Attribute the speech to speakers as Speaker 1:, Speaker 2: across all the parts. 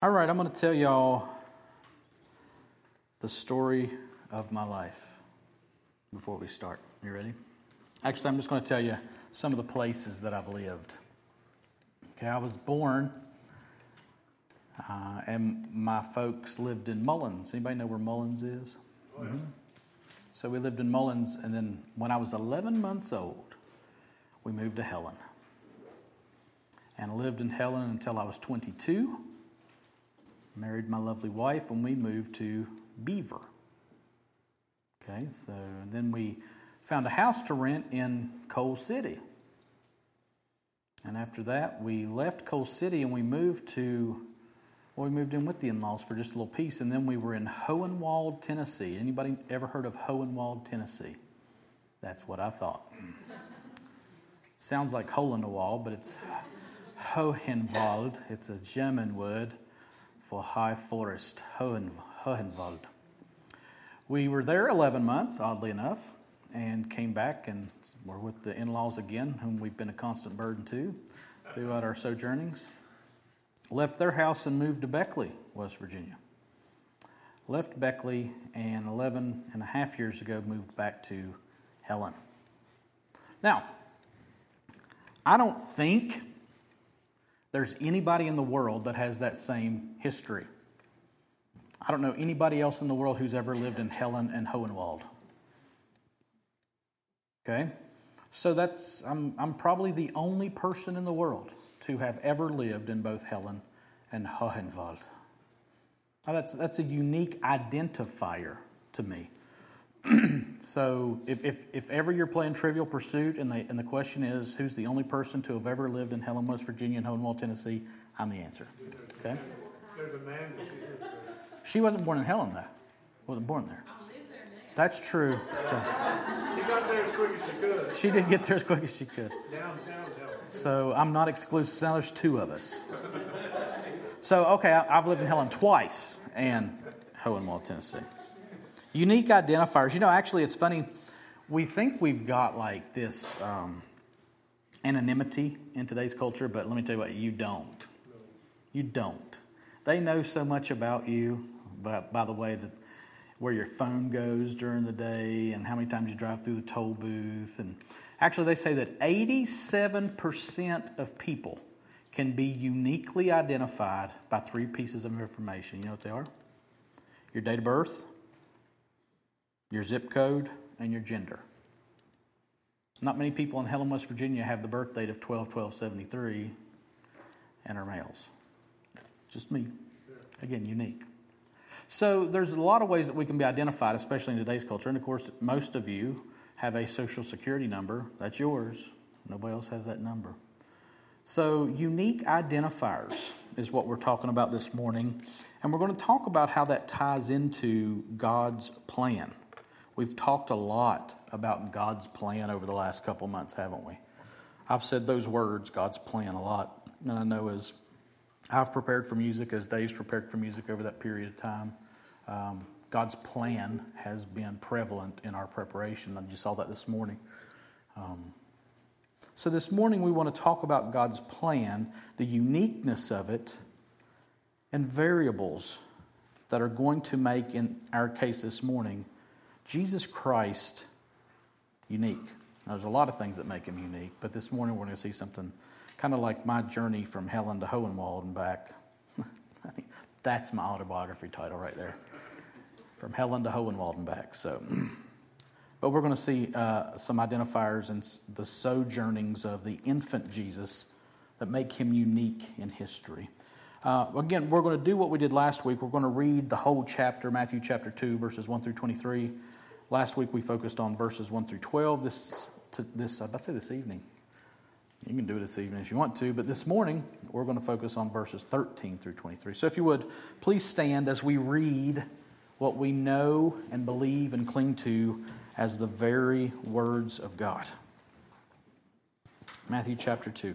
Speaker 1: All right, I'm going to tell y'all the story of my life before we start. You ready? Actually, I'm just going to tell you some of the places that I've lived. Okay, I was born, uh, and my folks lived in Mullins. Anybody know where Mullins is? Oh, yeah. mm-hmm. So we lived in Mullins, and then when I was 11 months old, we moved to Helen. And lived in Helen until I was 22. Married my lovely wife, and we moved to Beaver. Okay, so then we found a house to rent in Coal City. And after that, we left Coal City and we moved to, well, we moved in with the in laws for just a little piece. And then we were in Hohenwald, Tennessee. Anybody ever heard of Hohenwald, Tennessee? That's what I thought. Sounds like hole in the wall, but it's Hohenwald. It's a German word for high forest, Hohenwald. We were there 11 months, oddly enough, and came back and were with the in laws again, whom we've been a constant burden to throughout our sojournings. Left their house and moved to Beckley, West Virginia. Left Beckley and 11 and a half years ago moved back to Helen. Now, I don't think there's anybody in the world that has that same history. I don't know anybody else in the world who's ever lived in Helen and Hohenwald. Okay? So that's, I'm, I'm probably the only person in the world to have ever lived in both Helen and Hohenwald. Now that's, that's a unique identifier to me. so if, if, if ever you're playing Trivial Pursuit and the, and the question is who's the only person to have ever lived in Helen, West Virginia and Hohenwald, Tennessee, I'm the answer. Okay? There's a man she wasn't born in Helen, though. Wasn't born there. That's true. So,
Speaker 2: she got there as quick as she could.
Speaker 1: She did get there as quick as she could.
Speaker 2: Downtown
Speaker 1: So I'm not exclusive. Now there's two of us. So, okay, I've lived in Helen twice and Hohenwald, Tennessee. Unique identifiers. You know, actually, it's funny. We think we've got like this um, anonymity in today's culture, but let me tell you what, you don't. You don't. They know so much about you by, by the way that where your phone goes during the day and how many times you drive through the toll booth. And actually, they say that 87% of people can be uniquely identified by three pieces of information. You know what they are? Your date of birth, your zip code, and your gender. Not many people in Helen, West Virginia have the birth date of 12 12 73 and are males. Just me. Again, unique. So there's a lot of ways that we can be identified, especially in today's culture. And of course, most of you have a social security number. That's yours. Nobody else has that number. So, unique identifiers is what we're talking about this morning. And we're going to talk about how that ties into God's plan. We've talked a lot about God's plan over the last couple months, haven't we? I've said those words, God's plan, a lot. And I know as I've prepared for music as Dave's prepared for music over that period of time. Um, God's plan has been prevalent in our preparation. I just saw that this morning. Um, so, this morning we want to talk about God's plan, the uniqueness of it, and variables that are going to make, in our case this morning, Jesus Christ unique. Now, there's a lot of things that make him unique, but this morning we're going to see something kind of like my journey from Helen to Hohenwald and back. That's my autobiography title right there. From Helen to Hohenwald and back. So, but we're going to see uh, some identifiers and the sojournings of the infant Jesus that make him unique in history. Uh, again, we're going to do what we did last week. We're going to read the whole chapter, Matthew chapter 2, verses 1 through 23. Last week we focused on verses 1 through 12. This, to, this I'd say this evening. You can do it this evening if you want to, but this morning we're going to focus on verses 13 through 23. So if you would, please stand as we read what we know and believe and cling to as the very words of God. Matthew chapter 2.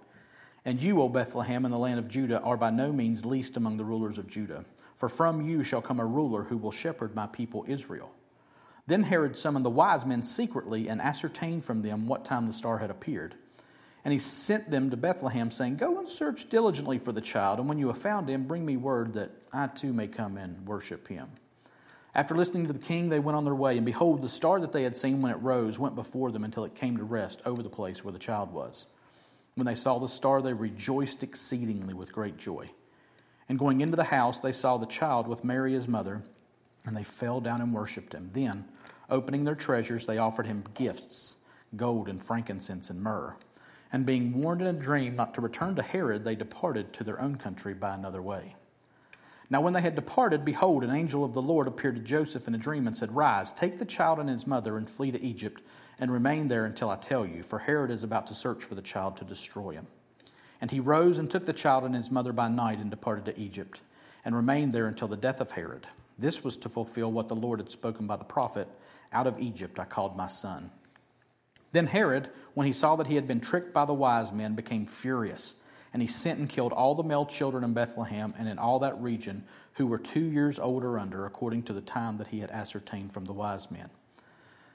Speaker 1: And you, O Bethlehem, in the land of Judah, are by no means least among the rulers of Judah, for from you shall come a ruler who will shepherd my people Israel. Then Herod summoned the wise men secretly and ascertained from them what time the star had appeared. And he sent them to Bethlehem, saying, Go and search diligently for the child, and when you have found him, bring me word that I too may come and worship him. After listening to the king, they went on their way, and behold, the star that they had seen when it rose went before them until it came to rest over the place where the child was. When they saw the star, they rejoiced exceedingly with great joy. And going into the house, they saw the child with Mary his mother, and they fell down and worshipped him. Then, opening their treasures, they offered him gifts gold and frankincense and myrrh. And being warned in a dream not to return to Herod, they departed to their own country by another way. Now, when they had departed, behold, an angel of the Lord appeared to Joseph in a dream and said, Rise, take the child and his mother, and flee to Egypt, and remain there until I tell you, for Herod is about to search for the child to destroy him. And he rose and took the child and his mother by night and departed to Egypt, and remained there until the death of Herod. This was to fulfill what the Lord had spoken by the prophet Out of Egypt I called my son. Then Herod, when he saw that he had been tricked by the wise men, became furious, and he sent and killed all the male children in Bethlehem and in all that region who were two years old or under, according to the time that he had ascertained from the wise men.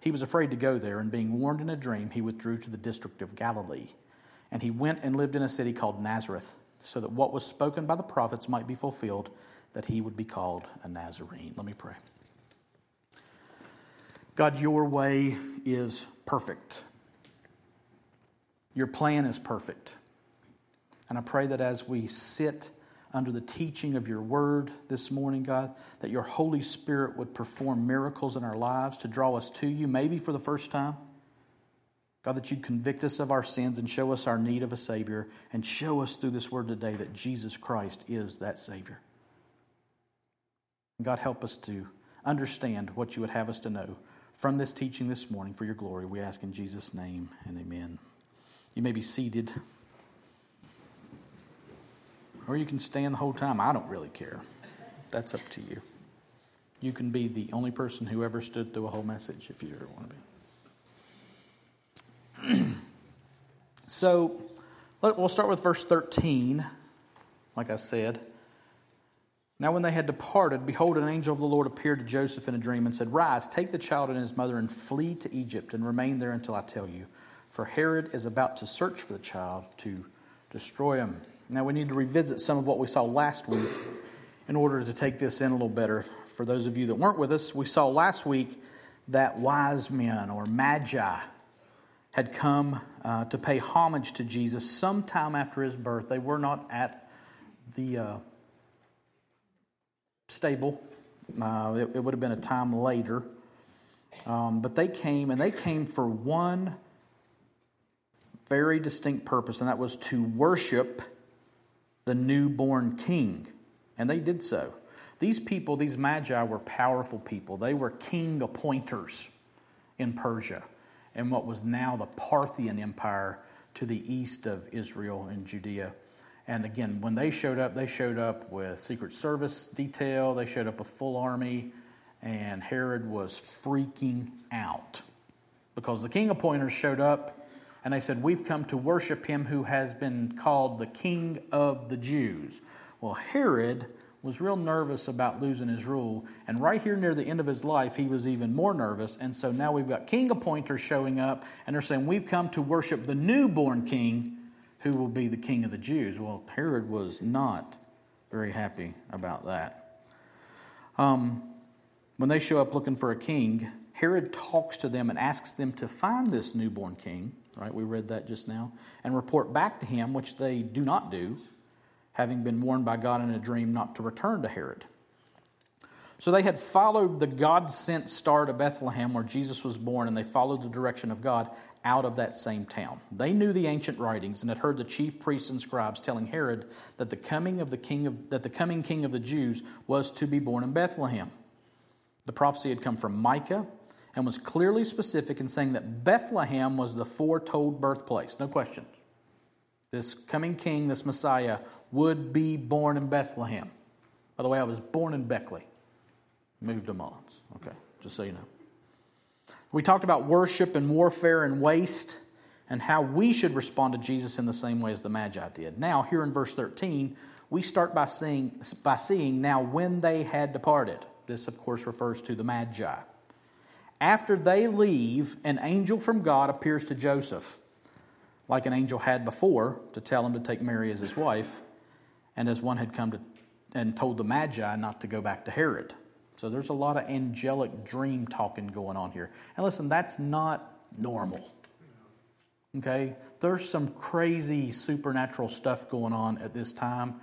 Speaker 1: he was afraid to go there, and being warned in a dream, he withdrew to the district of Galilee. And he went and lived in a city called Nazareth, so that what was spoken by the prophets might be fulfilled, that he would be called a Nazarene. Let me pray. God, your way is perfect. Your plan is perfect. And I pray that as we sit under the teaching of your word this morning, God, that your Holy Spirit would perform miracles in our lives to draw us to you, maybe for the first time. God, that you'd convict us of our sins and show us our need of a Savior, and show us through this word today that Jesus Christ is that Savior. God, help us to understand what you would have us to know from this teaching this morning for your glory. We ask in Jesus' name and amen. You may be seated, or you can stand the whole time. I don't really care. That's up to you. You can be the only person who ever stood through a whole message if you ever want to be. so, we'll start with verse 13, like I said. Now, when they had departed, behold, an angel of the Lord appeared to Joseph in a dream and said, Rise, take the child and his mother, and flee to Egypt, and remain there until I tell you. For Herod is about to search for the child to destroy him. Now, we need to revisit some of what we saw last week in order to take this in a little better. For those of you that weren't with us, we saw last week that wise men or magi had come uh, to pay homage to Jesus sometime after his birth. They were not at the. Uh, stable. Uh, it, it, would have been a time later. Um, but they came, and they came for one very distinct purpose, and that was to worship the newborn king. And they did so. These people, these magi, were powerful people. They were king appointers in Persia and what was now the Parthian Empire to the east of Israel and Judea. And again, when they showed up, they showed up with Secret Service detail, they showed up with full army, and Herod was freaking out because the king appointers showed up and they said, We've come to worship him who has been called the King of the Jews. Well, Herod was real nervous about losing his rule, and right here near the end of his life, he was even more nervous. And so now we've got king appointers showing up, and they're saying, We've come to worship the newborn king who will be the king of the Jews. Well, Herod was not very happy about that. Um, when they show up looking for a king, Herod talks to them and asks them to find this newborn king, right? We read that just now, and report back to him, which they do not do, having been warned by God in a dream not to return to Herod. So they had followed the God sent star to Bethlehem where Jesus was born, and they followed the direction of God out of that same town. They knew the ancient writings and had heard the chief priests and scribes telling Herod that the coming of the king of that the coming king of the Jews was to be born in Bethlehem. The prophecy had come from Micah and was clearly specific in saying that Bethlehem was the foretold birthplace. No questions. This coming king, this Messiah, would be born in Bethlehem. By the way, I was born in Beckley. Moved to Mullins. Okay, just so you know. We talked about worship and warfare and waste and how we should respond to Jesus in the same way as the Magi did. Now, here in verse 13, we start by seeing, by seeing now when they had departed. This, of course, refers to the Magi. After they leave, an angel from God appears to Joseph, like an angel had before, to tell him to take Mary as his wife, and as one had come to and told the Magi not to go back to Herod. So there's a lot of angelic dream talking going on here. And listen, that's not normal. Okay? There's some crazy supernatural stuff going on at this time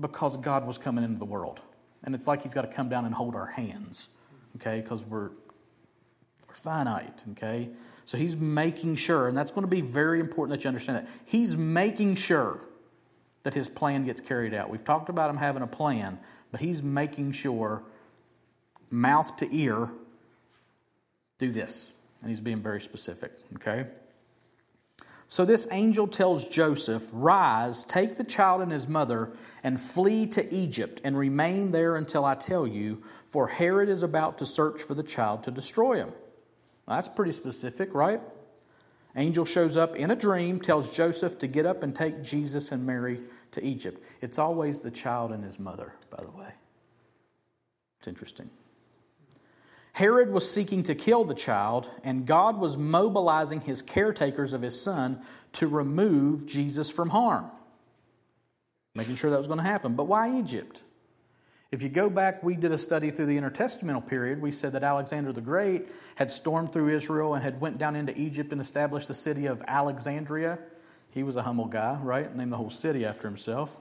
Speaker 1: because God was coming into the world. And it's like He's got to come down and hold our hands. Okay? Because we're, finite. Okay? So He's making sure, and that's going to be very important that you understand that. He's making sure that His plan gets carried out. We've talked about Him having a plan, but He's making sure mouth to ear, do this. And he's being very specific, okay? So this angel tells Joseph, Rise, take the child and his mother, and flee to Egypt, and remain there until I tell you, for Herod is about to search for the child to destroy him. Well, that's pretty specific, right? Angel shows up in a dream, tells Joseph to get up and take Jesus and Mary to Egypt. It's always the child and his mother, by the way. It's interesting. Herod was seeking to kill the child, and God was mobilizing his caretakers of his son to remove Jesus from harm. Making sure that was going to happen. But why Egypt? If you go back, we did a study through the intertestamental period. We said that Alexander the Great had stormed through Israel and had went down into Egypt and established the city of Alexandria. He was a humble guy, right? Named the whole city after himself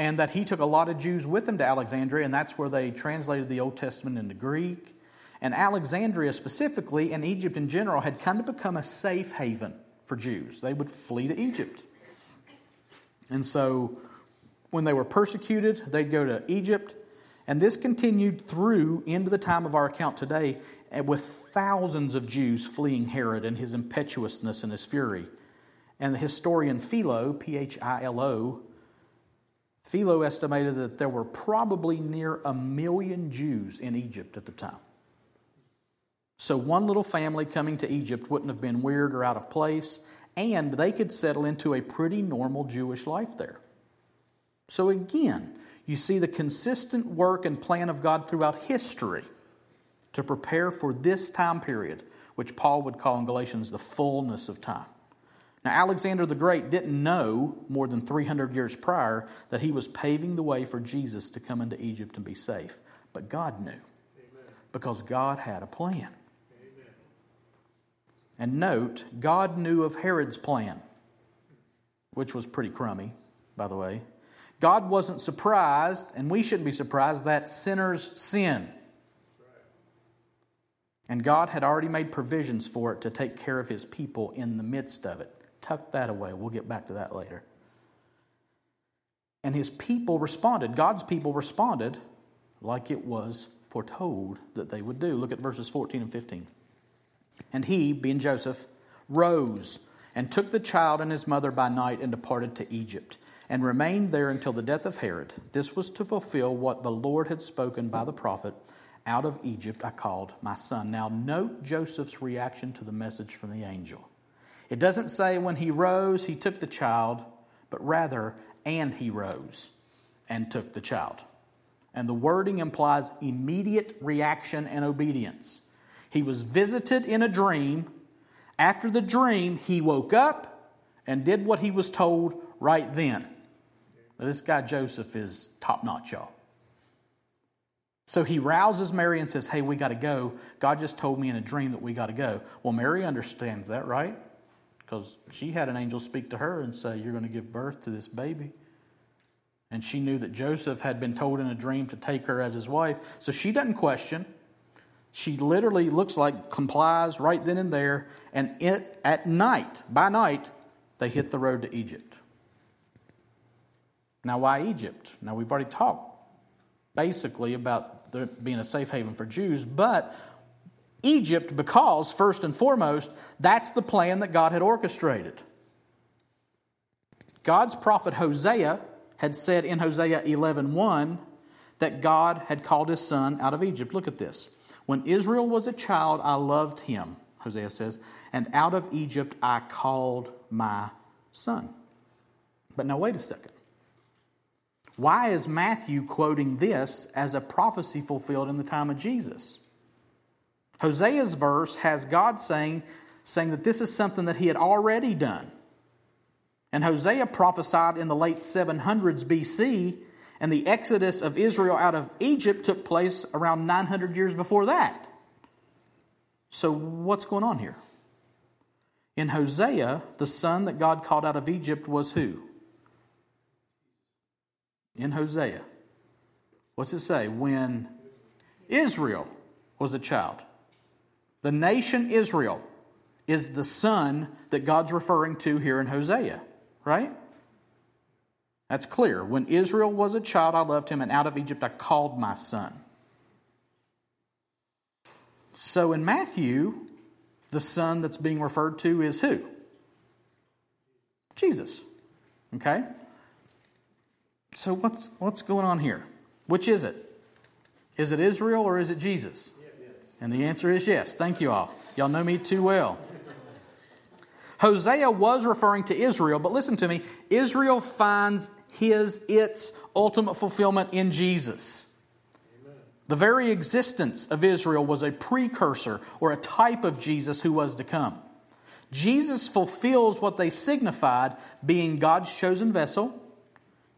Speaker 1: and that he took a lot of Jews with him to Alexandria, and that's where they translated the Old Testament into Greek. And Alexandria specifically, and Egypt in general, had kind of become a safe haven for Jews. They would flee to Egypt. And so when they were persecuted, they'd go to Egypt. And this continued through into the time of our account today, eh, with thousands of Jews fleeing Herod and his impetuousness and his fury. And the historian Philo, P H I L O, Philo estimated that there were probably near a million Jews in Egypt at the time. So, one little family coming to Egypt wouldn't have been weird or out of place, and they could settle into a pretty normal Jewish life there. So, again, you see the consistent work and plan of God throughout history to prepare for this time period, which Paul would call in Galatians the fullness of time. Now, Alexander the Great didn't know more than 300 years prior that he was paving the way for Jesus to come into Egypt and be safe. But God knew Amen. because God had a plan. Amen. And note, God knew of Herod's plan, which was pretty crummy, by the way. God wasn't surprised, and we shouldn't be surprised, that sinners sin. And God had already made provisions for it to take care of his people in the midst of it tuck that away. We'll get back to that later. And his people responded. God's people responded like it was foretold that they would do. Look at verses 14 and 15. And he, being Joseph, rose and took the child and his mother by night and departed to Egypt and remained there until the death of Herod. This was to fulfill what the Lord had spoken by the prophet Out of Egypt I called my son. Now, note Joseph's reaction to the message from the angel. It doesn't say when he rose, he took the child, but rather, and he rose and took the child. And the wording implies immediate reaction and obedience. He was visited in a dream. After the dream, he woke up and did what he was told right then. This guy Joseph is top notch, y'all. So he rouses Mary and says, Hey, we got to go. God just told me in a dream that we got to go. Well, Mary understands that, right? because she had an angel speak to her and say, You're going to give birth to this baby. And she knew that Joseph had been told in a dream to take her as his wife. So she doesn't question. She literally looks like complies right then and there. And it, at night, by night, they hit the road to Egypt. Now, why Egypt? Now, we've already talked basically about there being a safe haven for Jews, but Egypt, because, first and foremost, that's the plan that God had orchestrated. God's prophet Hosea had said in Hosea 11:1 1, that God had called his son out of Egypt. Look at this. When Israel was a child, I loved him, Hosea says, and out of Egypt I called my son. But now, wait a second. Why is Matthew quoting this as a prophecy fulfilled in the time of Jesus? Hosea's verse has God saying, saying that this is something that he had already done. And Hosea prophesied in the late 700s BC, and the exodus of Israel out of Egypt took place around 900 years before that. So, what's going on here? In Hosea, the son that God called out of Egypt was who? In Hosea. What's it say? When Israel was a child. The nation Israel is the son that God's referring to here in Hosea, right? That's clear. When Israel was a child, I loved him, and out of Egypt I called my son. So in Matthew, the son that's being referred to is who? Jesus. Okay? So what's what's going on here? Which is it? Is it Israel or is it Jesus? And the answer is yes. Thank you all. Y'all know me too well. Hosea was referring to Israel, but listen to me. Israel finds his, its ultimate fulfillment in Jesus. The very existence of Israel was a precursor or a type of Jesus who was to come. Jesus fulfills what they signified, being God's chosen vessel,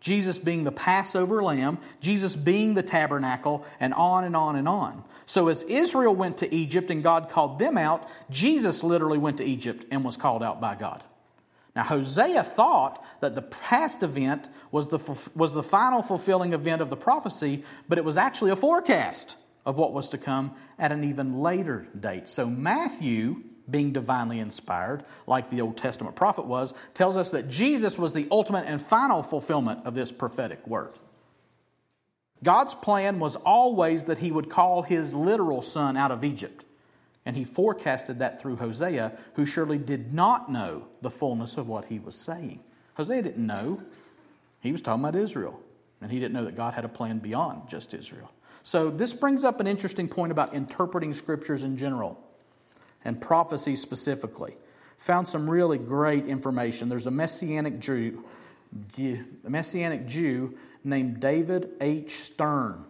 Speaker 1: Jesus being the Passover lamb, Jesus being the tabernacle, and on and on and on. So, as Israel went to Egypt and God called them out, Jesus literally went to Egypt and was called out by God. Now, Hosea thought that the past event was the, was the final fulfilling event of the prophecy, but it was actually a forecast of what was to come at an even later date. So, Matthew being divinely inspired, like the Old Testament prophet was, tells us that Jesus was the ultimate and final fulfillment of this prophetic word. God's plan was always that he would call his literal son out of Egypt. And he forecasted that through Hosea, who surely did not know the fullness of what he was saying. Hosea didn't know. He was talking about Israel. And he didn't know that God had a plan beyond just Israel. So this brings up an interesting point about interpreting scriptures in general and prophecy specifically. Found some really great information. There's a messianic Jew, a messianic Jew named David H. Stern.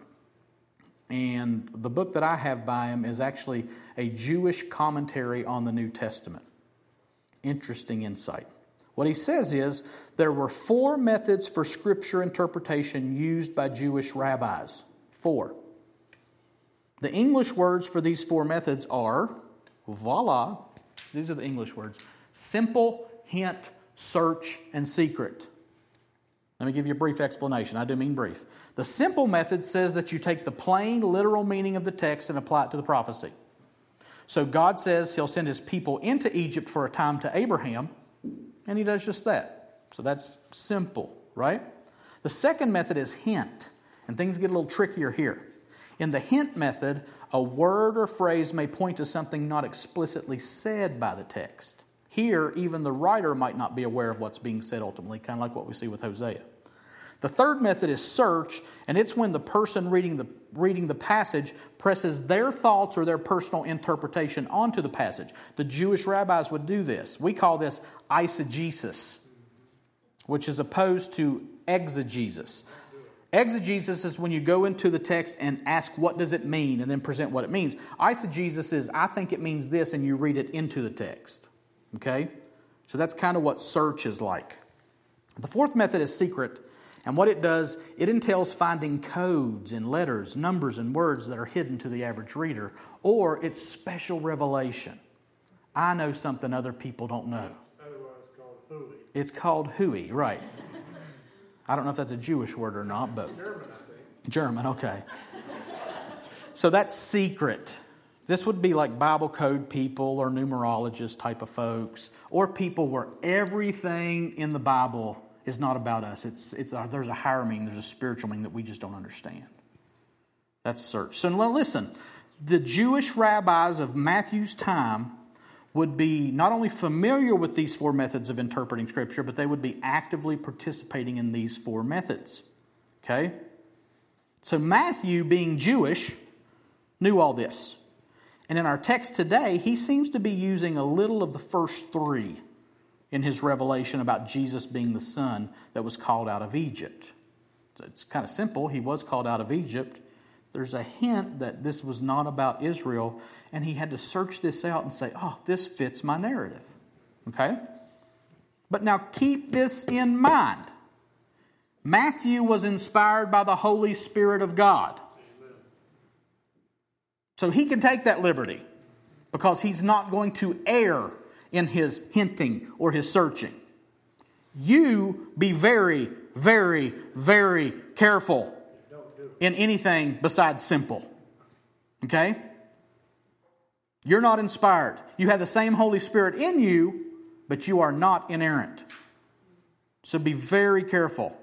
Speaker 1: And the book that I have by him is actually a Jewish commentary on the New Testament. Interesting insight. What he says is there were four methods for scripture interpretation used by Jewish rabbis. Four. The English words for these four methods are voila, these are the English words simple, hint, search, and secret. Let me give you a brief explanation. I do mean brief. The simple method says that you take the plain, literal meaning of the text and apply it to the prophecy. So God says he'll send his people into Egypt for a time to Abraham, and he does just that. So that's simple, right? The second method is hint, and things get a little trickier here. In the hint method, a word or phrase may point to something not explicitly said by the text. Here, even the writer might not be aware of what's being said ultimately, kind of like what we see with Hosea. The third method is search, and it's when the person reading the, reading the passage presses their thoughts or their personal interpretation onto the passage. The Jewish rabbis would do this. We call this eisegesis, which is opposed to exegesis. Exegesis is when you go into the text and ask what does it mean and then present what it means. Eisegesis is I think it means this and you read it into the text. Okay? So that's kind of what search is like. The fourth method is secret. And what it does, it entails finding codes and letters, numbers, and words that are hidden to the average reader, or it's special revelation. I know something other people don't know.
Speaker 2: Otherwise called hooey.
Speaker 1: It's called hooey, right. I don't know if that's a Jewish word or not, but
Speaker 2: German, I think.
Speaker 1: German, okay. So that's secret. This would be like Bible code people or numerologist type of folks, or people where everything in the Bible is not about us. It's, it's a, there's a higher meaning, there's a spiritual meaning that we just don't understand. That's search. So now listen, the Jewish rabbis of Matthew's time would be not only familiar with these four methods of interpreting Scripture, but they would be actively participating in these four methods. Okay? So Matthew, being Jewish, knew all this. And in our text today, he seems to be using a little of the first three in his revelation about Jesus being the son that was called out of Egypt. It's kind of simple. He was called out of Egypt. There's a hint that this was not about Israel, and he had to search this out and say, oh, this fits my narrative. Okay? But now keep this in mind. Matthew was inspired by the Holy Spirit of God. So he can take that liberty because he's not going to err in his hinting or his searching. You be very, very, very careful in anything besides simple. Okay? You're not inspired. You have the same Holy Spirit in you, but you are not inerrant. So be very careful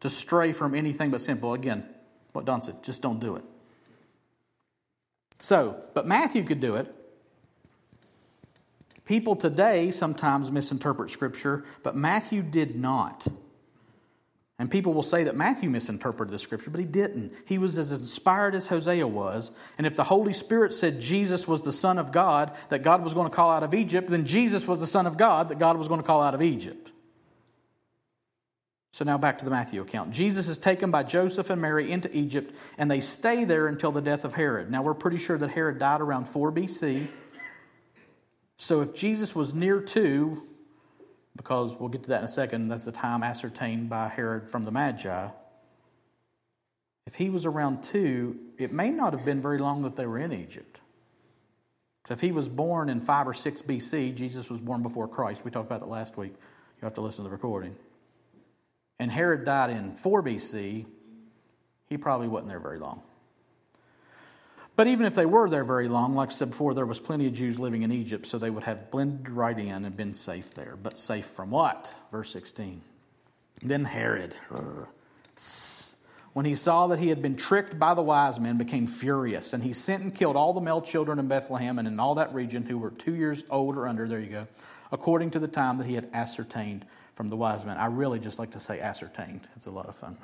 Speaker 1: to stray from anything but simple. Again, what Don said, just don't do it. So, but Matthew could do it. People today sometimes misinterpret Scripture, but Matthew did not. And people will say that Matthew misinterpreted the Scripture, but he didn't. He was as inspired as Hosea was. And if the Holy Spirit said Jesus was the Son of God, that God was going to call out of Egypt, then Jesus was the Son of God, that God was going to call out of Egypt. So now back to the Matthew account. Jesus is taken by Joseph and Mary into Egypt, and they stay there until the death of Herod. Now we're pretty sure that Herod died around 4 BC. So if Jesus was near to, because we'll get to that in a second, that's the time ascertained by Herod from the Magi. If he was around 2, it may not have been very long that they were in Egypt. So if he was born in 5 or 6 BC, Jesus was born before Christ. We talked about that last week. You have to listen to the recording and Herod died in 4 BC, he probably wasn't there very long. But even if they were there very long, like I said before, there was plenty of Jews living in Egypt, so they would have blended right in and been safe there. But safe from what? Verse 16. Then Herod, when he saw that he had been tricked by the wise men, became furious, and he sent and killed all the male children in Bethlehem and in all that region who were two years old or under, there you go, according to the time that he had ascertained from the wise men. I really just like to say ascertained. It's a lot of fun.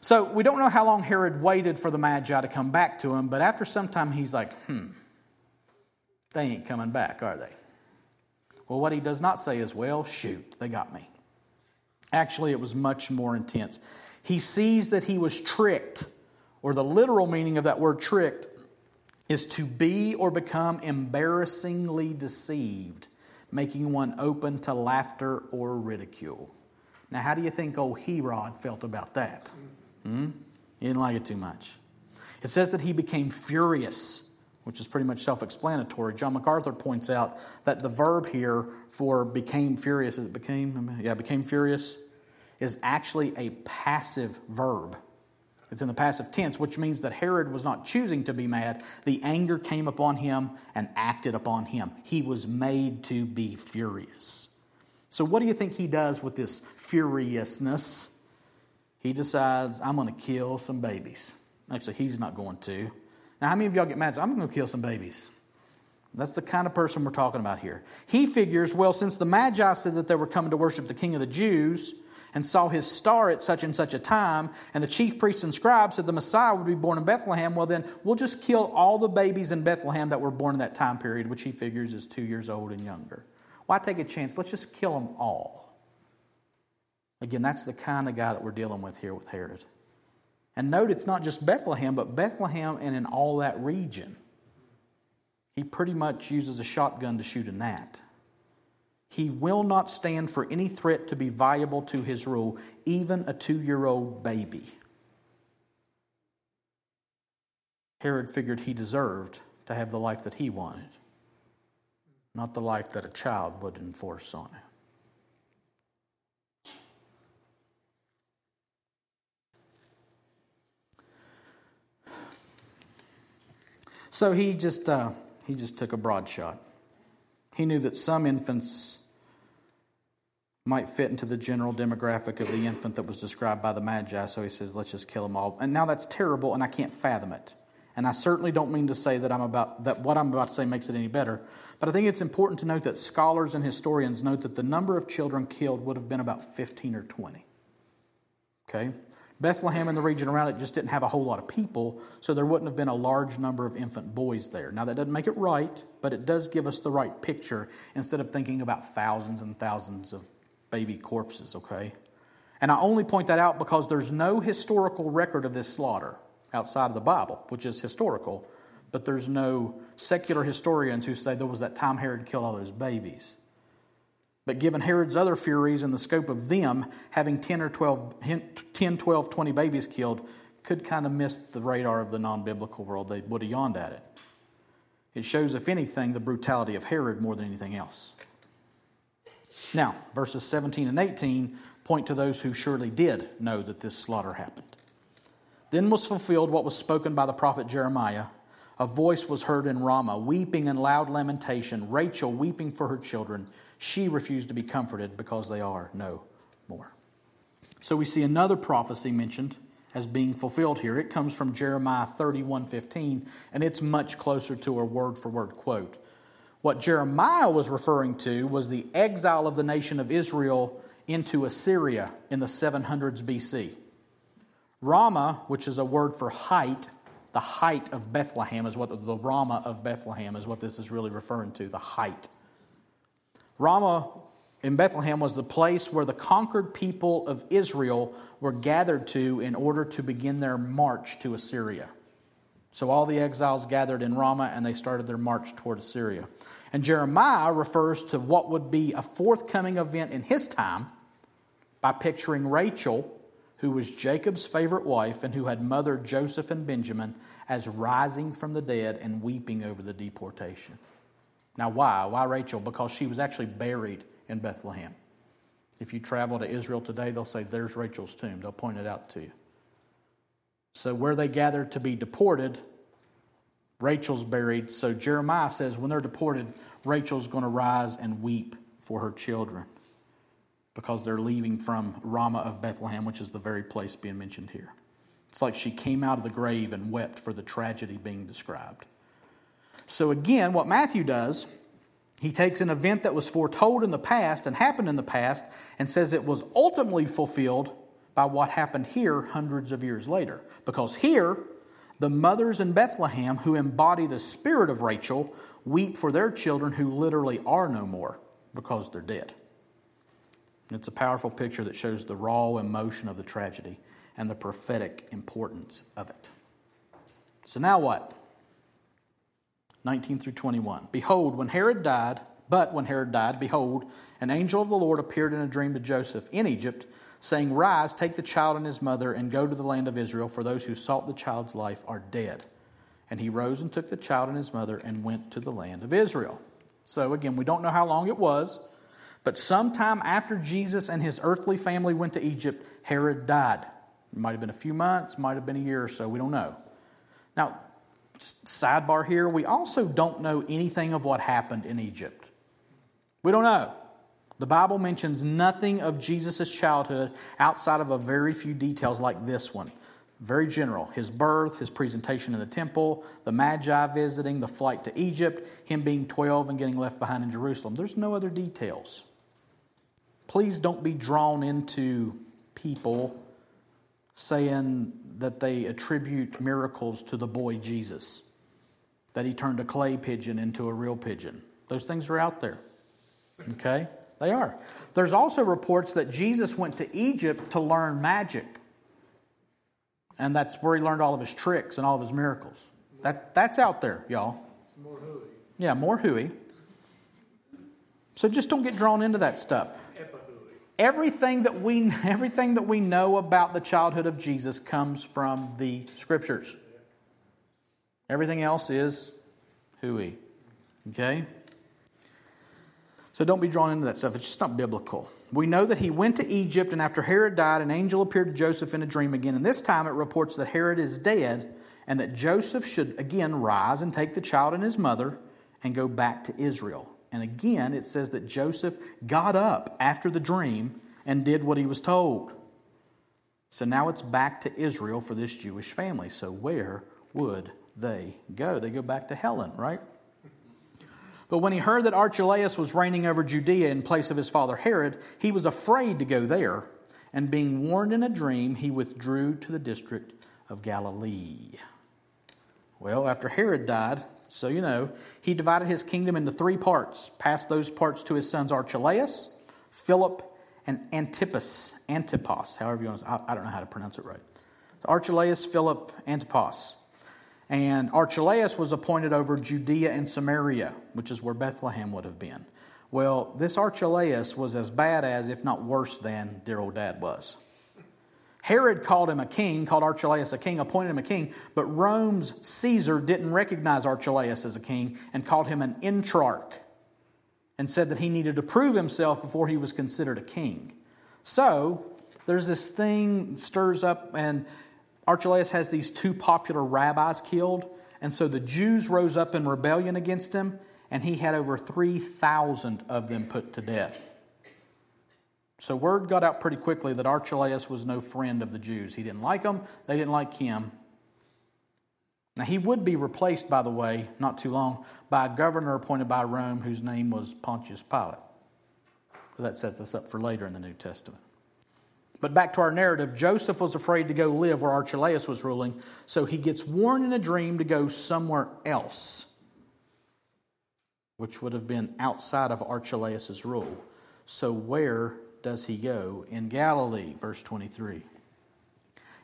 Speaker 1: So we don't know how long Herod waited for the Magi to come back to him, but after some time he's like, hmm, they ain't coming back, are they? Well, what he does not say is, well, shoot, they got me. Actually, it was much more intense. He sees that he was tricked, or the literal meaning of that word tricked is to be or become embarrassingly deceived making one open to laughter or ridicule. Now, how do you think old Herod felt about that? Hmm? He didn't like it too much. It says that he became furious, which is pretty much self explanatory. John MacArthur points out that the verb here for became furious, is it became? Yeah, became furious, is actually a passive verb. It's in the passive tense, which means that Herod was not choosing to be mad. The anger came upon him and acted upon him. He was made to be furious. So, what do you think he does with this furiousness? He decides, I'm going to kill some babies. Actually, he's not going to. Now, how many of y'all get mad? I'm going to kill some babies. That's the kind of person we're talking about here. He figures, well, since the Magi said that they were coming to worship the King of the Jews, and saw his star at such and such a time, and the chief priests and scribes said the Messiah would be born in Bethlehem, well, then we'll just kill all the babies in Bethlehem that were born in that time period, which he figures is two years old and younger. Why take a chance? Let's just kill them all. Again, that's the kind of guy that we're dealing with here with Herod. And note it's not just Bethlehem, but Bethlehem and in all that region. He pretty much uses a shotgun to shoot a gnat. He will not stand for any threat to be viable to his rule, even a two year old baby. Herod figured he deserved to have the life that he wanted, not the life that a child would enforce on him. So he just, uh, he just took a broad shot. He knew that some infants might fit into the general demographic of the infant that was described by the Magi, so he says, let's just kill them all. And now that's terrible, and I can't fathom it. And I certainly don't mean to say that I'm about that what I'm about to say makes it any better, but I think it's important to note that scholars and historians note that the number of children killed would have been about 15 or 20. Okay? Bethlehem and the region around it just didn't have a whole lot of people, so there wouldn't have been a large number of infant boys there. Now, that doesn't make it right, but it does give us the right picture instead of thinking about thousands and thousands of baby corpses, okay? And I only point that out because there's no historical record of this slaughter outside of the Bible, which is historical, but there's no secular historians who say there was that time Herod killed all those babies. But given Herod's other furies and the scope of them, having 10 or 12, 10, 12, 20 babies killed could kind of miss the radar of the non biblical world. They would have yawned at it. It shows, if anything, the brutality of Herod more than anything else. Now, verses 17 and 18 point to those who surely did know that this slaughter happened. Then was fulfilled what was spoken by the prophet Jeremiah. A voice was heard in Ramah, weeping and loud lamentation, Rachel weeping for her children. She refused to be comforted because they are no more. So we see another prophecy mentioned as being fulfilled here. It comes from Jeremiah 31:15 and it's much closer to a word for word quote. What Jeremiah was referring to was the exile of the nation of Israel into Assyria in the 700s BC. Ramah, which is a word for height, the height of Bethlehem is what the, Ramah of Bethlehem is what this is really referring to, the height. Ramah in Bethlehem was the place where the conquered people of Israel were gathered to in order to begin their march to Assyria. So all the exiles gathered in Ramah and they started their march toward Assyria. And Jeremiah refers to what would be a forthcoming event in his time by picturing Rachel, who was Jacob's favorite wife and who had mothered Joseph and Benjamin, as rising from the dead and weeping over the deportation. Now, why? Why Rachel? Because she was actually buried in Bethlehem. If you travel to Israel today, they'll say, There's Rachel's tomb. They'll point it out to you. So, where they gathered to be deported, Rachel's buried. So, Jeremiah says, When they're deported, Rachel's going to rise and weep for her children because they're leaving from Ramah of Bethlehem, which is the very place being mentioned here. It's like she came out of the grave and wept for the tragedy being described. So, again, what Matthew does, he takes an event that was foretold in the past and happened in the past and says it was ultimately fulfilled by what happened here hundreds of years later. Because here, the mothers in Bethlehem who embody the spirit of Rachel weep for their children who literally are no more because they're dead. It's a powerful picture that shows the raw emotion of the tragedy and the prophetic importance of it. So now what? 19 through 21. Behold, when Herod died, but when Herod died, behold, an angel of the Lord appeared in a dream to Joseph in Egypt, saying, Rise, take the child and his mother, and go to the land of Israel, for those who sought the child's life are dead. And he rose and took the child and his mother and went to the land of Israel. So again, we don't know how long it was, but sometime after Jesus and his earthly family went to Egypt, Herod died. It might have been a few months, might have been a year or so, we don't know. Now, sidebar here, we also don't know anything of what happened in Egypt. We don't know. The Bible mentions nothing of Jesus' childhood outside of a very few details like this one. Very general. His birth, his presentation in the temple, the Magi visiting, the flight to Egypt, him being 12 and getting left behind in Jerusalem. There's no other details. Please don't be drawn into people saying that they attribute miracles to the boy Jesus, that he turned a clay pigeon into a real pigeon. Those things are out there. Okay? They are. There's also reports that Jesus went to Egypt to learn magic. And that's where he learned all of his tricks and all of his miracles. That, that's out there, y'all.
Speaker 2: More hooey.
Speaker 1: Yeah, more hooey. So just don't get drawn into that stuff everything that we everything that we know about the childhood of Jesus comes from the scriptures. Everything else is hooey. Okay? So don't be drawn into that stuff. It's just not biblical. We know that he went to Egypt, and after Herod died, an angel appeared to Joseph in a dream again. And this time it reports that Herod is dead and that Joseph should again rise and take the child and his mother and go back to Israel. And again, it says that Joseph got up after the dream and did what he was told. So now it's back to Israel for this Jewish family. So where would they go? They go back to Helen, right? But when he heard that Archelaus was reigning over Judea in place of his father Herod, he was afraid to go there. And being warned in a dream, he withdrew to the district of Galilee. Well, after Herod died, so you know, he divided his kingdom into three parts, passed those parts to his sons Archelaus, Philip, and Antipas, Antipas, however you want to, I don't know how to pronounce it right. So Archelaus, Philip, Antipas. And Archelaus was appointed over Judea and Samaria, which is where Bethlehem would have been. Well, this Archelaus was as bad as, if not worse than, dear old dad was. Herod called him a king, called Archelaus a king, appointed him a king, but Rome's Caesar didn't recognize Archelaus as a king and called him an ethnarch and said that he needed to prove himself before he was considered a king. So there's this thing stirs up, and Archelaus has these two popular rabbis killed, and so the Jews rose up in rebellion against him, and he had over 3,000 of them put to death. So word got out pretty quickly that Archelaus was no friend of the Jews. He didn't like them, they didn't like him. Now, he would be replaced, by the way, not too long, by a governor appointed by Rome whose name was Pontius Pilate. So that sets us up for later in the New Testament. But back to our narrative Joseph was afraid to go live where Archelaus was ruling, so he gets warned in a dream to go somewhere else, which would have been outside of Archelaus' rule. So, where does he go? In Galilee, verse 23.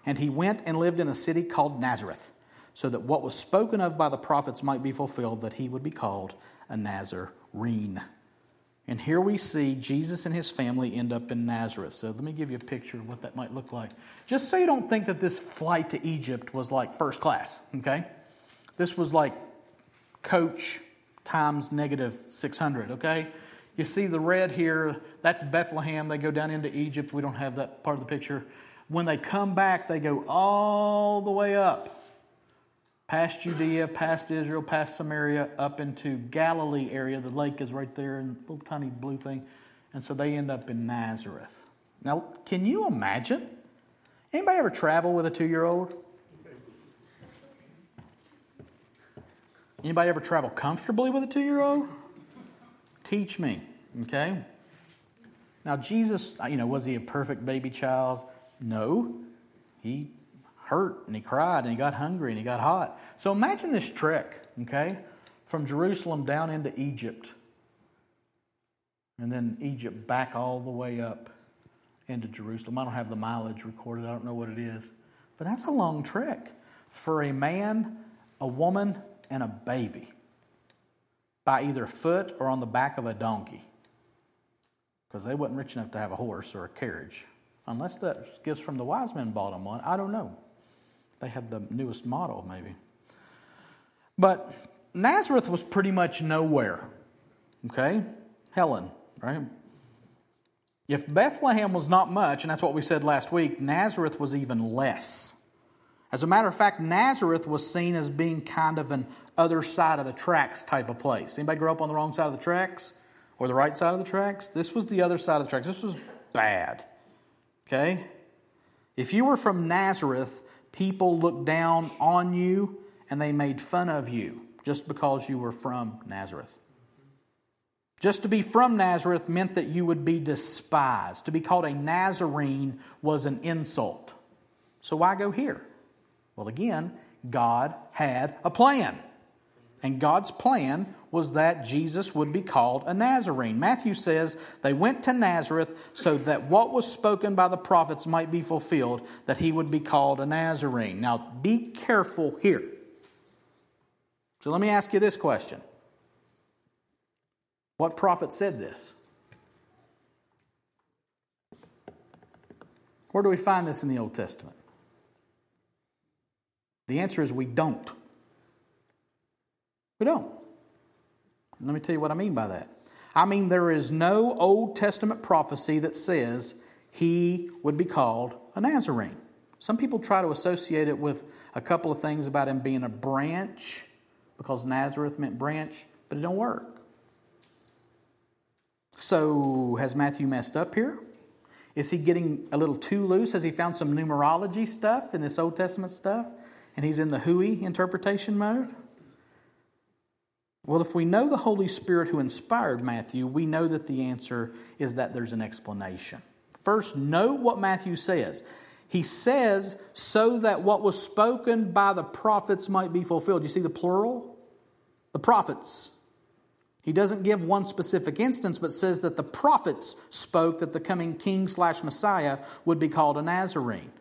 Speaker 1: And he went and lived in a city called Nazareth so that what was spoken of by the prophets might be fulfilled, that he would be called a Nazarene. And here we see Jesus and his family end up in Nazareth. So let me give you a picture of what that might look like. Just so you don't think that this flight to Egypt was like first class, okay? This was like coach times negative 600, okay? You see the red here, that's Bethlehem. They go down into Egypt. We don't have that part of the picture. When they come back, they go all the way up past Judea, past Israel, past Samaria, up into Galilee area. The lake is right there, and little tiny blue thing. And so they end up in Nazareth. Now, can you imagine? Anybody ever travel with a two-year-old? Anybody ever travel comfortably with a two-year-old? Teach me, okay? Now, Jesus, uh, you know, was he a perfect baby child? No. He hurt and he cried and he got hungry and he got hot. So imagine this trek, okay, from Jerusalem down into Egypt. And then Egypt back all the way up into Jerusalem. I don't have the mileage recorded, I don't know what it is. But that's a long trek for a man, a woman, and a baby by either foot or on the back of a donkey because they wasn't rich enough to have a horse or a carriage. Unless that gifts from the wise men bought them one. I don't know. They had the newest model, maybe. But Nazareth was pretty much nowhere. Okay? Helen, right? If Bethlehem was not much, and that's what we said last week, Nazareth was even less. As a matter of fact, Nazareth was seen as being kind of an other side of the tracks type of place. Anybody grow up on the wrong side of the tracks or the right side of the tracks? This was the other side of the tracks. This was bad. Okay? If you were from Nazareth, people looked down on you and they made fun of you just because you were from Nazareth. Just to be from Nazareth meant that you would be despised. To be called a Nazarene was an insult. So why go here? Well, again, God had a plan. And God's plan was that Jesus would be called a Nazarene. Matthew says they went to Nazareth so that what was spoken by the prophets might be fulfilled, that he would be called a Nazarene. Now, be careful here. So let me ask you this question What prophet said this? Where do we find this in the Old Testament? The answer is we don't. We don't. Let me tell you what I mean by that. I mean, there is no Old Testament prophecy that says he would be called a Nazarene. Some people try to associate it with a couple of things about him being a branch because Nazareth meant branch, but it don't work. So, has Matthew messed up here? Is he getting a little too loose? Has he found some numerology stuff in this Old Testament stuff? And he's in the Hui interpretation mode? Well, if we know the Holy Spirit who inspired Matthew, we know that the answer is that there's an explanation. First, note what Matthew says. He says, so that what was spoken by the prophets might be fulfilled. You see the plural? The prophets. He doesn't give one specific instance, but says that the prophets spoke that the coming king slash Messiah would be called a Nazarene.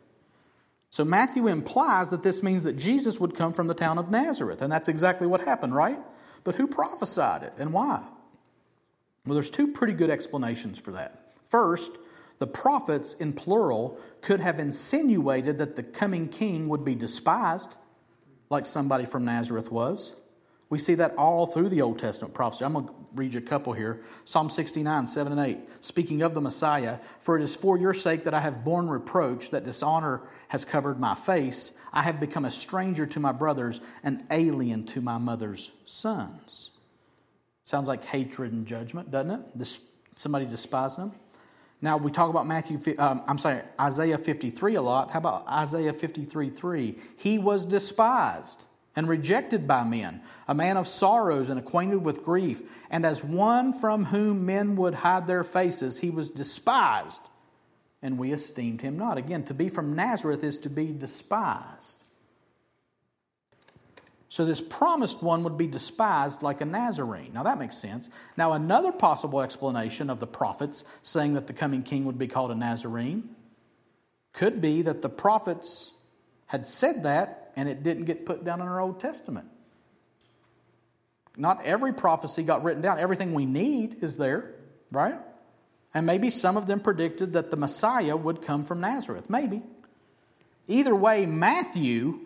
Speaker 1: So Matthew implies that this means that Jesus would come from the town of Nazareth, and that's exactly what happened, right? But who prophesied it and why? Well, there's two pretty good explanations for that. First, the prophets, in plural, could have insinuated that the coming king would be despised, like somebody from Nazareth was. We see that all through the Old Testament prophecy. I'm going to read you a couple here. Psalm 69, 7 and 8. Speaking of the Messiah, for it is for your sake that I have borne reproach, that dishonor has covered my face. I have become a stranger to my brothers, an alien to my mother's sons. Sounds like hatred and judgment, doesn't it? This, somebody despising them. Now, we talk about Matthew, um, I'm sorry, Isaiah 53 a lot. How about Isaiah 53 3? He was despised and rejected by men, a man of sorrows and acquainted with grief. And as one from whom men would hide their faces, he was despised, and we esteemed him not. Again, to be from Nazareth is to be despised. So, this promised one would be despised like a Nazarene. Now, that makes sense. Now, another possible explanation of the prophets saying that the coming king would be called a Nazarene could be that the prophets had said that and it didn't get put down in our Old Testament. Not every prophecy got written down. Everything we need is there, right? And maybe some of them predicted that the Messiah would come from Nazareth. Maybe. Either way, Matthew,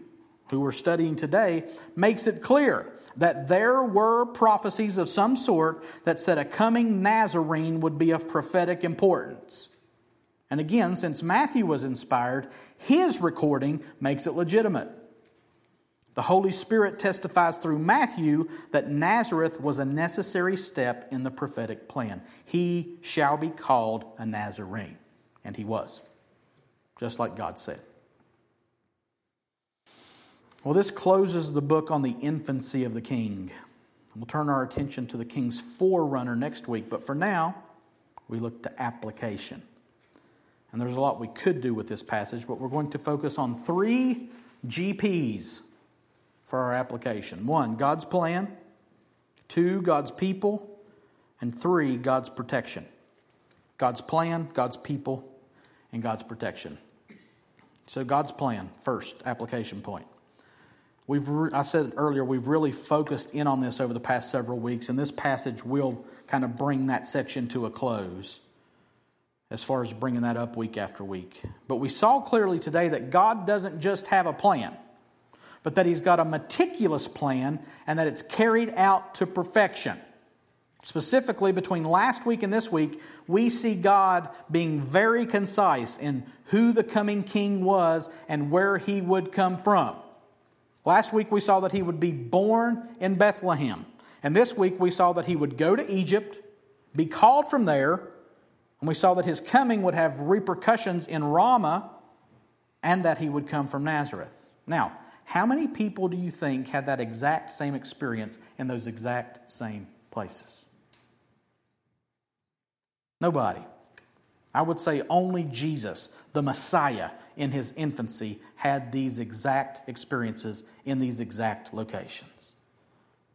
Speaker 1: who we're studying today, makes it clear that there were prophecies of some sort that said a coming Nazarene would be of prophetic importance. And again, since Matthew was inspired, his recording makes it legitimate. The Holy Spirit testifies through Matthew that Nazareth was a necessary step in the prophetic plan. He shall be called a Nazarene. And he was, just like God said. Well, this closes the book on the infancy of the king. We'll turn our attention to the king's forerunner next week, but for now, we look to application. And there's a lot we could do with this passage, but we're going to focus on three GPs for our application. One, God's plan. Two, God's people. And three, God's protection. God's plan, God's people, and God's protection. So, God's plan, first application point. We've, re- I said earlier, we've really focused in on this over the past several weeks, and this passage will kind of bring that section to a close as far as bringing that up week after week. But we saw clearly today that God doesn't just have a plan but that he's got a meticulous plan and that it's carried out to perfection. Specifically, between last week and this week, we see God being very concise in who the coming king was and where he would come from. Last week, we saw that he would be born in Bethlehem. And this week, we saw that he would go to Egypt, be called from there, and we saw that his coming would have repercussions in Ramah and that he would come from Nazareth. Now, how many people do you think had that exact same experience in those exact same places? Nobody. I would say only Jesus, the Messiah, in his infancy, had these exact experiences in these exact locations.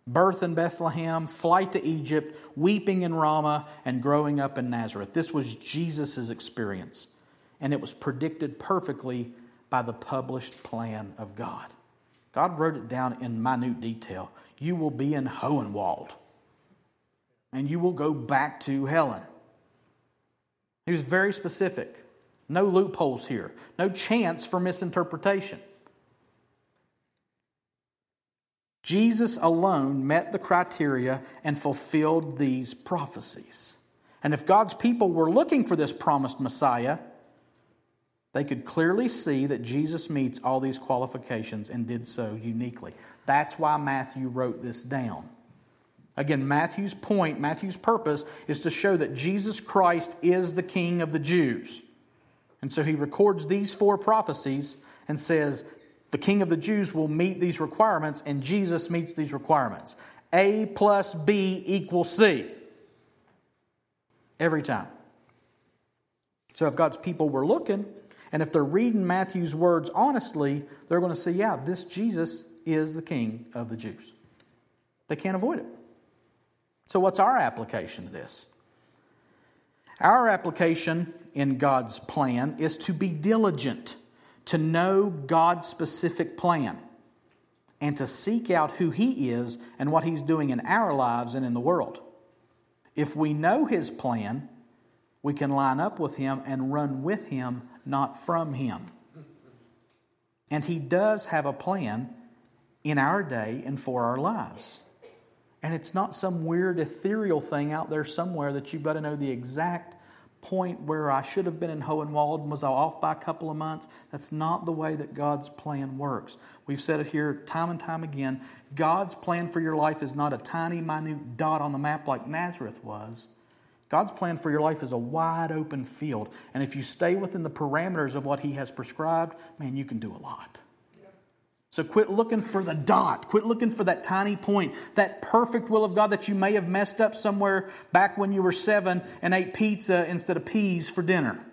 Speaker 1: Birth in Bethlehem, flight to Egypt, weeping in Ramah, and growing up in Nazareth. This was Jesus' experience, and it was predicted perfectly by the published plan of God. God wrote it down in minute detail. You will be in Hohenwald, and you will go back to Helen. He was very specific. No loopholes here, no chance for misinterpretation. Jesus alone met the criteria and fulfilled these prophecies. And if God's people were looking for this promised Messiah, They could clearly see that Jesus meets all these qualifications and did so uniquely. That's why Matthew wrote this down. Again, Matthew's point, Matthew's purpose is to show that Jesus Christ is the King of the Jews. And so he records these four prophecies and says, the King of the Jews will meet these requirements, and Jesus meets these requirements. A plus B equals C. Every time. So if God's people were looking, and if they're reading Matthew's words honestly, they're going to say, yeah, this Jesus is the King of the Jews. They can't avoid it. So, what's our application to this? Our application in God's plan is to be diligent, to know God's specific plan, and to seek out who He is and what He's doing in our lives and in the world. If we know His plan, we can line up with Him and run with Him, not from Him. And He does have a plan in our day and for our lives. And it's not some weird ethereal thing out there somewhere that you've got to know the exact point where I should have been in Hohenwald was I off by a couple of months. That's not the way that God's plan works. We've said it here time and time again. God's plan for your life is not a tiny, minute dot on the map like Nazareth was. God's plan for your life is a wide open field. And if you stay within the parameters of what He has prescribed, man, you can do a lot. So quit looking for the dot. Quit looking for that tiny point, that perfect will of God that you may have messed up somewhere back when you were seven and ate pizza instead of peas for dinner.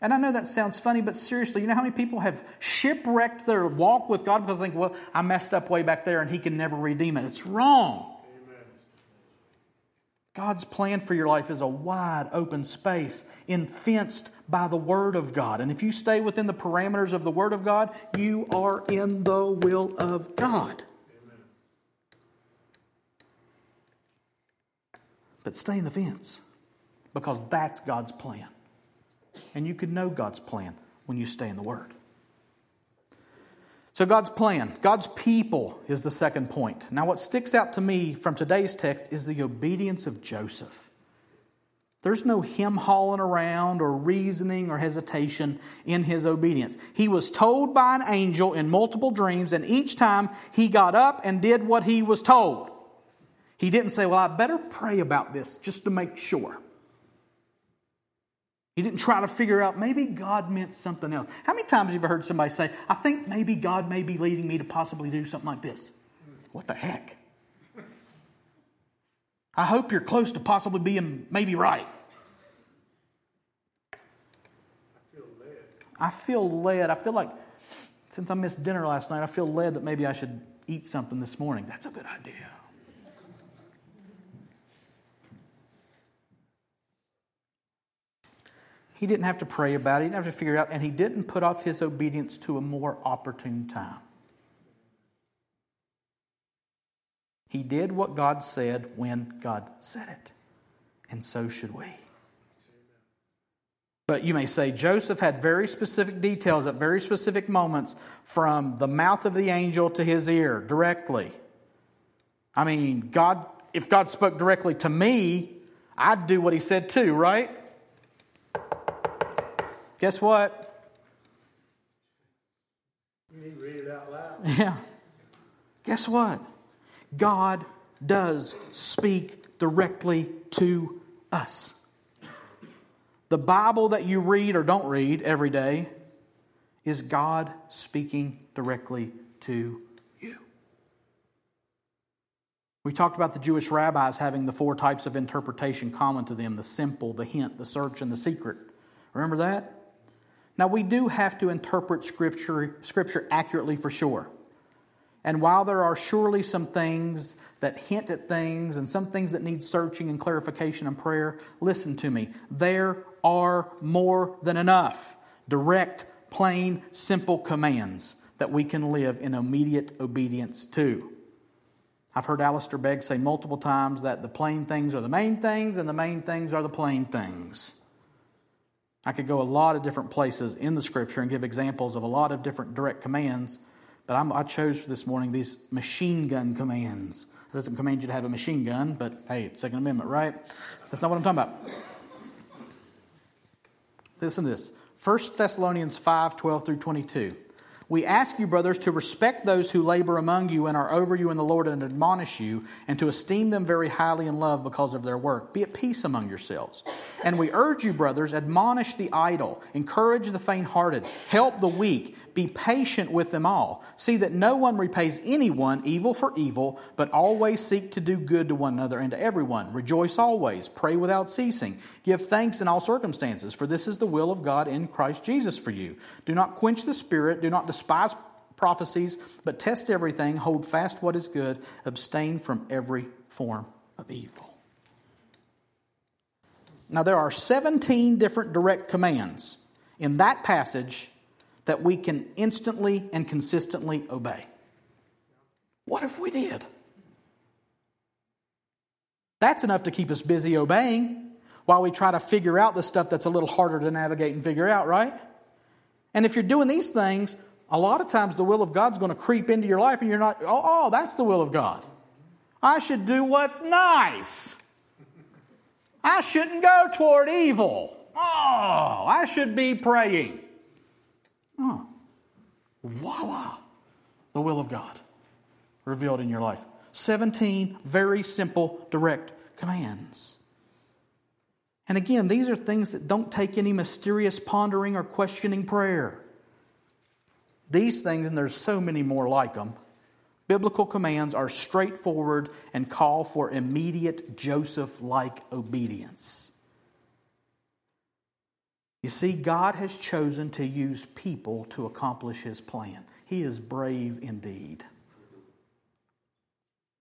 Speaker 1: And I know that sounds funny, but seriously, you know how many people have shipwrecked their walk with God because they think, well, I messed up way back there and He can never redeem it? It's wrong. God's plan for your life is a wide open space, in fenced by the Word of God. And if you stay within the parameters of the Word of God, you are in the will of God. Amen. But stay in the fence because that's God's plan. And you can know God's plan when you stay in the Word. So, God's plan, God's people is the second point. Now, what sticks out to me from today's text is the obedience of Joseph. There's no him hauling around or reasoning or hesitation in his obedience. He was told by an angel in multiple dreams, and each time he got up and did what he was told. He didn't say, Well, I better pray about this just to make sure. He didn't try to figure out maybe God meant something else. How many times have you heard somebody say, I think maybe God may be leading me to possibly do something like this? What the heck? I hope you're close to possibly being maybe right. I feel led. I feel led. I feel like since I missed dinner last night, I feel led that maybe I should eat something this morning. That's a good idea. He didn't have to pray about it, he didn't have to figure it out, and he didn't put off his obedience to a more opportune time. He did what God said when God said it. And so should we. But you may say Joseph had very specific details at very specific moments from the mouth of the angel to his ear directly. I mean, God, if God spoke directly to me, I'd do what he said too, right? Guess what?
Speaker 2: You need to read it out loud.
Speaker 1: Yeah. Guess what? God does speak directly to us. The Bible that you read or don't read every day is God speaking directly to you. We talked about the Jewish rabbis having the four types of interpretation common to them the simple, the hint, the search, and the secret. Remember that? Now, we do have to interpret Scripture, Scripture accurately for sure. And while there are surely some things that hint at things and some things that need searching and clarification and prayer, listen to me. There are more than enough direct, plain, simple commands that we can live in immediate obedience to. I've heard Alistair Begg say multiple times that the plain things are the main things and the main things are the plain things. I could go a lot of different places in the scripture and give examples of a lot of different direct commands, but I'm, i chose for this morning these machine gun commands. That doesn't command you to have a machine gun, but hey, Second Amendment, right? That's not what I'm talking about. Listen to this 1 Thessalonians 5 12 through 22. We ask you, brothers, to respect those who labor among you and are over you in the Lord and admonish you, and to esteem them very highly in love because of their work. Be at peace among yourselves. And we urge you, brothers, admonish the idle, encourage the faint hearted, help the weak, be patient with them all. See that no one repays anyone evil for evil, but always seek to do good to one another and to everyone. Rejoice always, pray without ceasing, give thanks in all circumstances, for this is the will of God in Christ Jesus for you. Do not quench the spirit, do not despise prophecies, but test everything, hold fast what is good, abstain from every form of evil. Now, there are 17 different direct commands in that passage that we can instantly and consistently obey. What if we did? That's enough to keep us busy obeying while we try to figure out the stuff that's a little harder to navigate and figure out, right? And if you're doing these things, a lot of times the will of God's going to creep into your life and you're not, oh, oh that's the will of God. I should do what's nice. I shouldn't go toward evil. Oh, I should be praying. Oh, voila, the will of God revealed in your life. 17 very simple, direct commands. And again, these are things that don't take any mysterious pondering or questioning prayer. These things, and there's so many more like them, biblical commands are straightforward and call for immediate Joseph like obedience. You see, God has chosen to use people to accomplish his plan. He is brave indeed.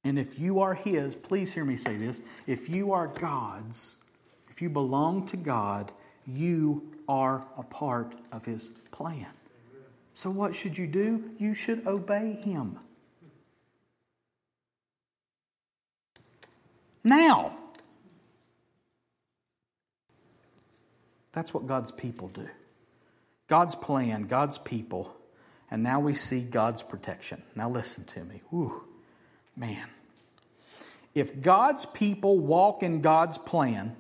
Speaker 1: And if you are his, please hear me say this if you are God's, if you belong to God, you are a part of his plan. So, what should you do? You should obey him. Now, That's what God's people do. God's plan, God's people, and now we see God's protection. Now listen to me. Man. If God's people walk in God's plan,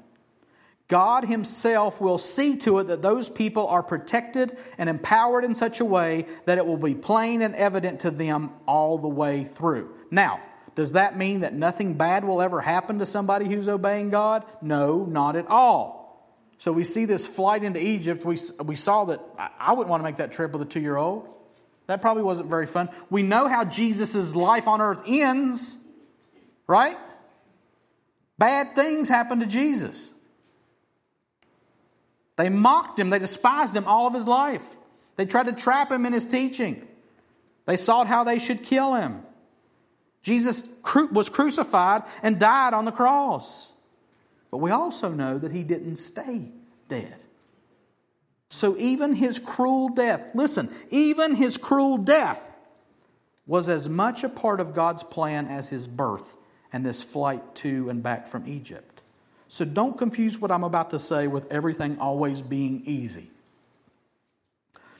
Speaker 1: God Himself will see to it that those people are protected and empowered in such a way that it will be plain and evident to them all the way through. Now, does that mean that nothing bad will ever happen to somebody who's obeying God? No, not at all. So we see this flight into Egypt. We, we saw that I wouldn't want to make that trip with a two year old. That probably wasn't very fun. We know how Jesus' life on earth ends, right? Bad things happen to Jesus. They mocked him, they despised him all of his life. They tried to trap him in his teaching. They sought how they should kill him. Jesus was crucified and died on the cross. But we also know that he didn't stay dead. So even his cruel death, listen, even his cruel death was as much a part of God's plan as his birth and this flight to and back from Egypt. So don't confuse what I'm about to say with everything always being easy.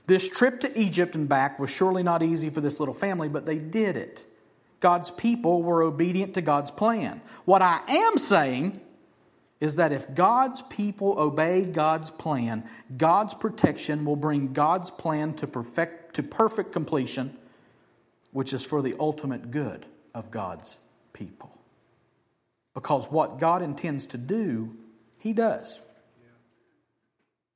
Speaker 1: This trip to Egypt and back was surely not easy for this little family, but they did it. God's people were obedient to God's plan. What I am saying is that if God's people obey God's plan, God's protection will bring God's plan to perfect, to perfect completion, which is for the ultimate good of God's people. Because what God intends to do, He does.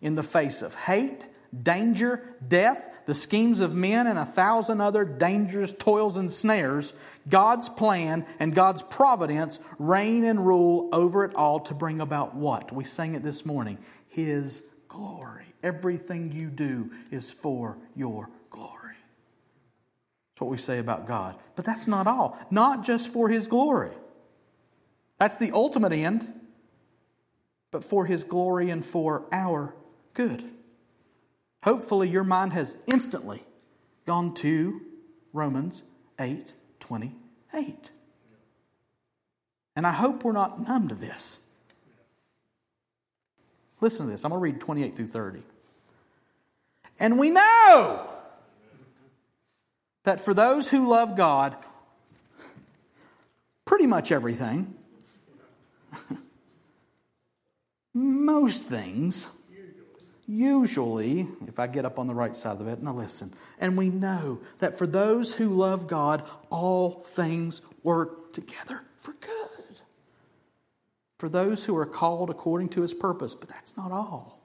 Speaker 1: In the face of hate, danger, death, the schemes of men, and a thousand other dangers, toils, and snares, God's plan and God's providence reign and rule over it all to bring about what? We sang it this morning His glory. Everything you do is for your glory. That's what we say about God. But that's not all, not just for His glory. That's the ultimate end, but for His glory and for our good. Hopefully, your mind has instantly gone to Romans 8 28. And I hope we're not numb to this. Listen to this. I'm going to read 28 through 30. And we know that for those who love God, pretty much everything, most things, usually, if I get up on the right side of the bed, now listen, and we know that for those who love God, all things work together for good. For those who are called according to his purpose, but that's not all.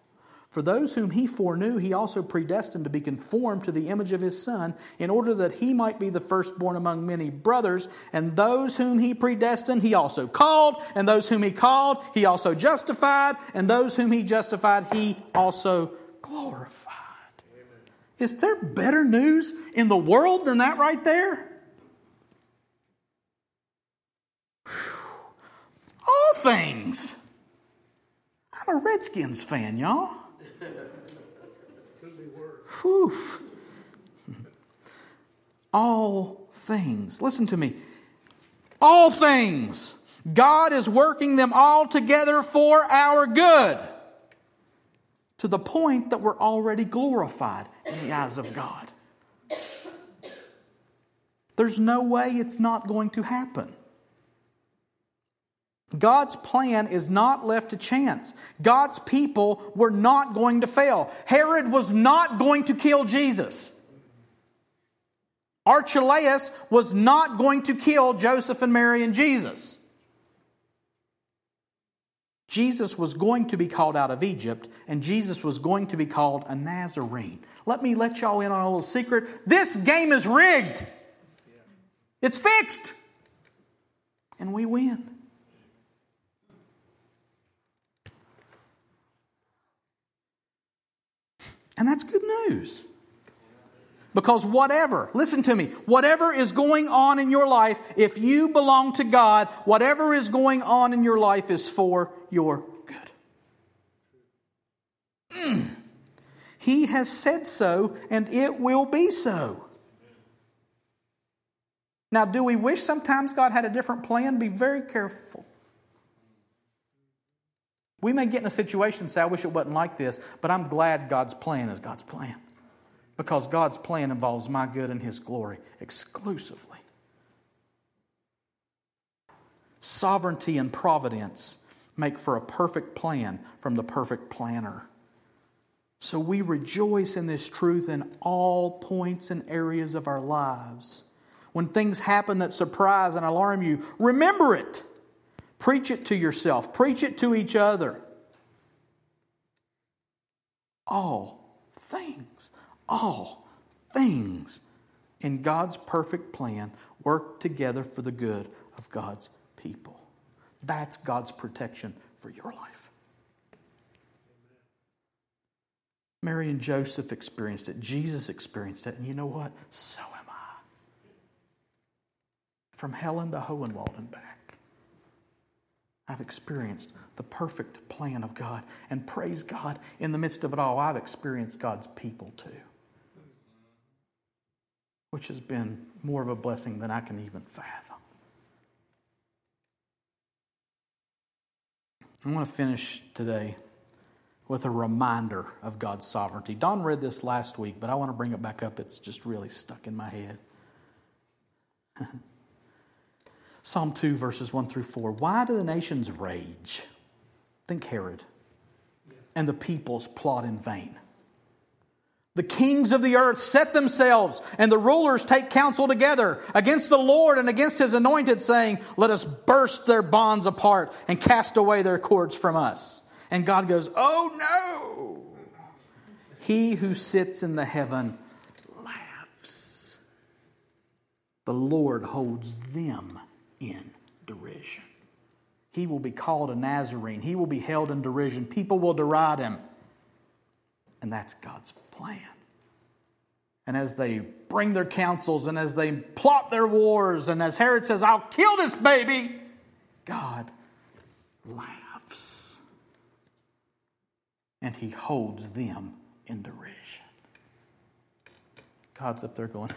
Speaker 1: For those whom he foreknew, he also predestined to be conformed to the image of his Son, in order that he might be the firstborn among many brothers. And those whom he predestined, he also called. And those whom he called, he also justified. And those whom he justified, he also glorified. Amen. Is there better news in the world than that right there? All things. I'm a Redskins fan, y'all. Whew. All things. Listen to me. All things. God is working them all together for our good. To the point that we're already glorified in the eyes of God. There's no way it's not going to happen. God's plan is not left to chance. God's people were not going to fail. Herod was not going to kill Jesus. Archelaus was not going to kill Joseph and Mary and Jesus. Jesus was going to be called out of Egypt, and Jesus was going to be called a Nazarene. Let me let y'all in on a little secret. This game is rigged, it's fixed, and we win. And that's good news. Because whatever, listen to me, whatever is going on in your life, if you belong to God, whatever is going on in your life is for your good. Mm. He has said so, and it will be so. Now, do we wish sometimes God had a different plan? Be very careful. We may get in a situation and say, I wish it wasn't like this, but I'm glad God's plan is God's plan. Because God's plan involves my good and His glory exclusively. Sovereignty and providence make for a perfect plan from the perfect planner. So we rejoice in this truth in all points and areas of our lives. When things happen that surprise and alarm you, remember it. Preach it to yourself, preach it to each other. All things, all things in God's perfect plan work together for the good of God's people. That's God's protection for your life. Mary and Joseph experienced it. Jesus experienced it. And you know what? So am I. From Helen to Hohenwald and back. I've experienced the perfect plan of God. And praise God, in the midst of it all, I've experienced God's people too, which has been more of a blessing than I can even fathom. I want to finish today with a reminder of God's sovereignty. Don read this last week, but I want to bring it back up. It's just really stuck in my head. Psalm 2, verses 1 through 4. Why do the nations rage? Think Herod. And the peoples plot in vain. The kings of the earth set themselves, and the rulers take counsel together against the Lord and against his anointed, saying, Let us burst their bonds apart and cast away their cords from us. And God goes, Oh no! He who sits in the heaven laughs. The Lord holds them in derision. He will be called a Nazarene. He will be held in derision. People will deride him. And that's God's plan. And as they bring their counsels and as they plot their wars, and as Herod says, I'll kill this baby, God laughs. And he holds them in derision. God's up there going,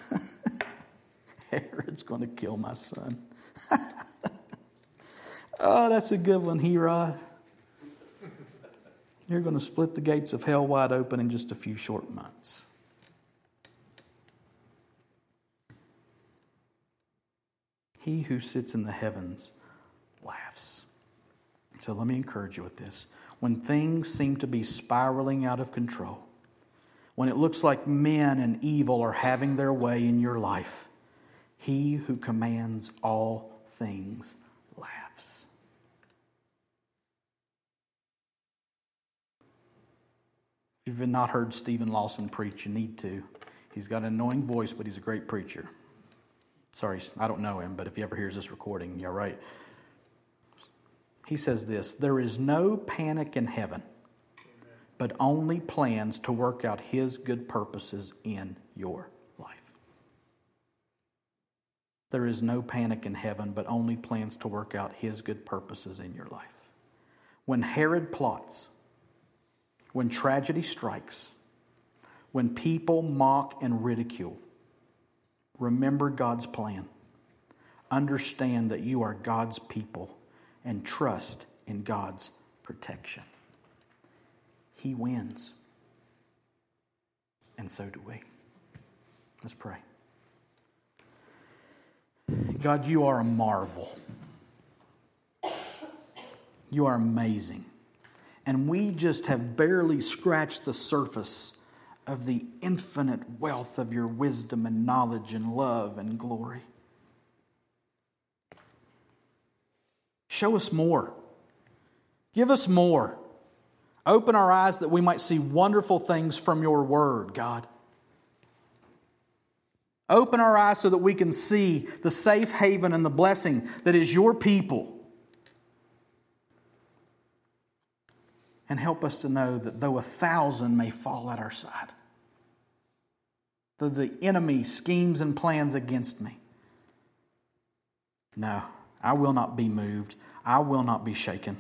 Speaker 1: Herod's going to kill my son. oh, that's a good one, Herod. You're going to split the gates of hell wide open in just a few short months. He who sits in the heavens laughs. So let me encourage you with this. when things seem to be spiraling out of control, when it looks like men and evil are having their way in your life, he who commands all things laughs. If you've not heard Steven Lawson preach, you need to. He's got an annoying voice, but he's a great preacher. Sorry, I don't know him, but if he ever hears this recording, you're right. He says this There is no panic in heaven, but only plans to work out his good purposes in your. There is no panic in heaven, but only plans to work out his good purposes in your life. When Herod plots, when tragedy strikes, when people mock and ridicule, remember God's plan. Understand that you are God's people and trust in God's protection. He wins. And so do we. Let's pray. God, you are a marvel. You are amazing. And we just have barely scratched the surface of the infinite wealth of your wisdom and knowledge and love and glory. Show us more. Give us more. Open our eyes that we might see wonderful things from your word, God. Open our eyes so that we can see the safe haven and the blessing that is your people. And help us to know that though a thousand may fall at our side, though the enemy schemes and plans against me, no, I will not be moved. I will not be shaken.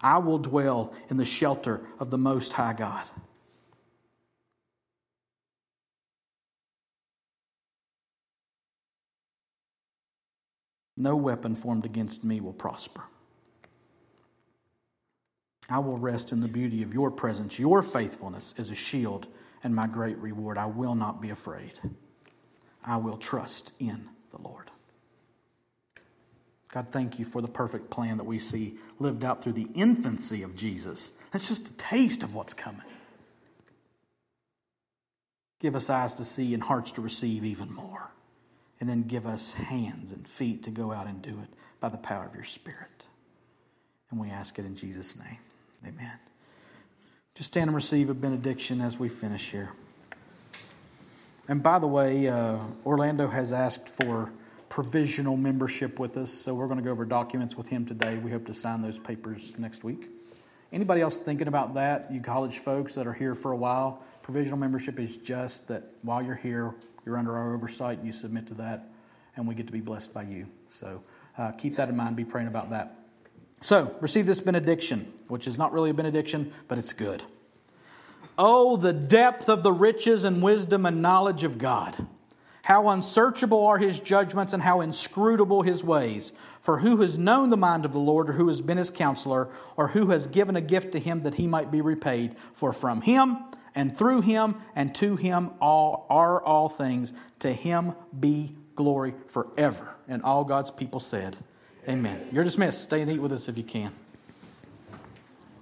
Speaker 1: I will dwell in the shelter of the Most High God. No weapon formed against me will prosper. I will rest in the beauty of your presence. Your faithfulness is a shield and my great reward. I will not be afraid. I will trust in the Lord. God, thank you for the perfect plan that we see lived out through the infancy of Jesus. That's just a taste of what's coming. Give us eyes to see and hearts to receive even more. And then give us hands and feet to go out and do it by the power of your Spirit. And we ask it in Jesus' name. Amen. Just stand and receive a benediction as we finish here. And by the way, uh, Orlando has asked for provisional membership with us, so we're going to go over documents with him today. We hope to sign those papers next week. Anybody else thinking about that? You college folks that are here for a while, provisional membership is just that while you're here, you're under our oversight, and you submit to that, and we get to be blessed by you. So uh, keep that in mind, be praying about that. So, receive this benediction, which is not really a benediction, but it's good. Oh, the depth of the riches and wisdom and knowledge of God. How unsearchable are his judgments and how inscrutable his ways. For who has known the mind of the Lord, or who has been his counselor, or who has given a gift to him that he might be repaid? For from him and through him and to him all are all things. To him be glory forever. And all God's people said, Amen. You're dismissed. Stay and eat with us if you can.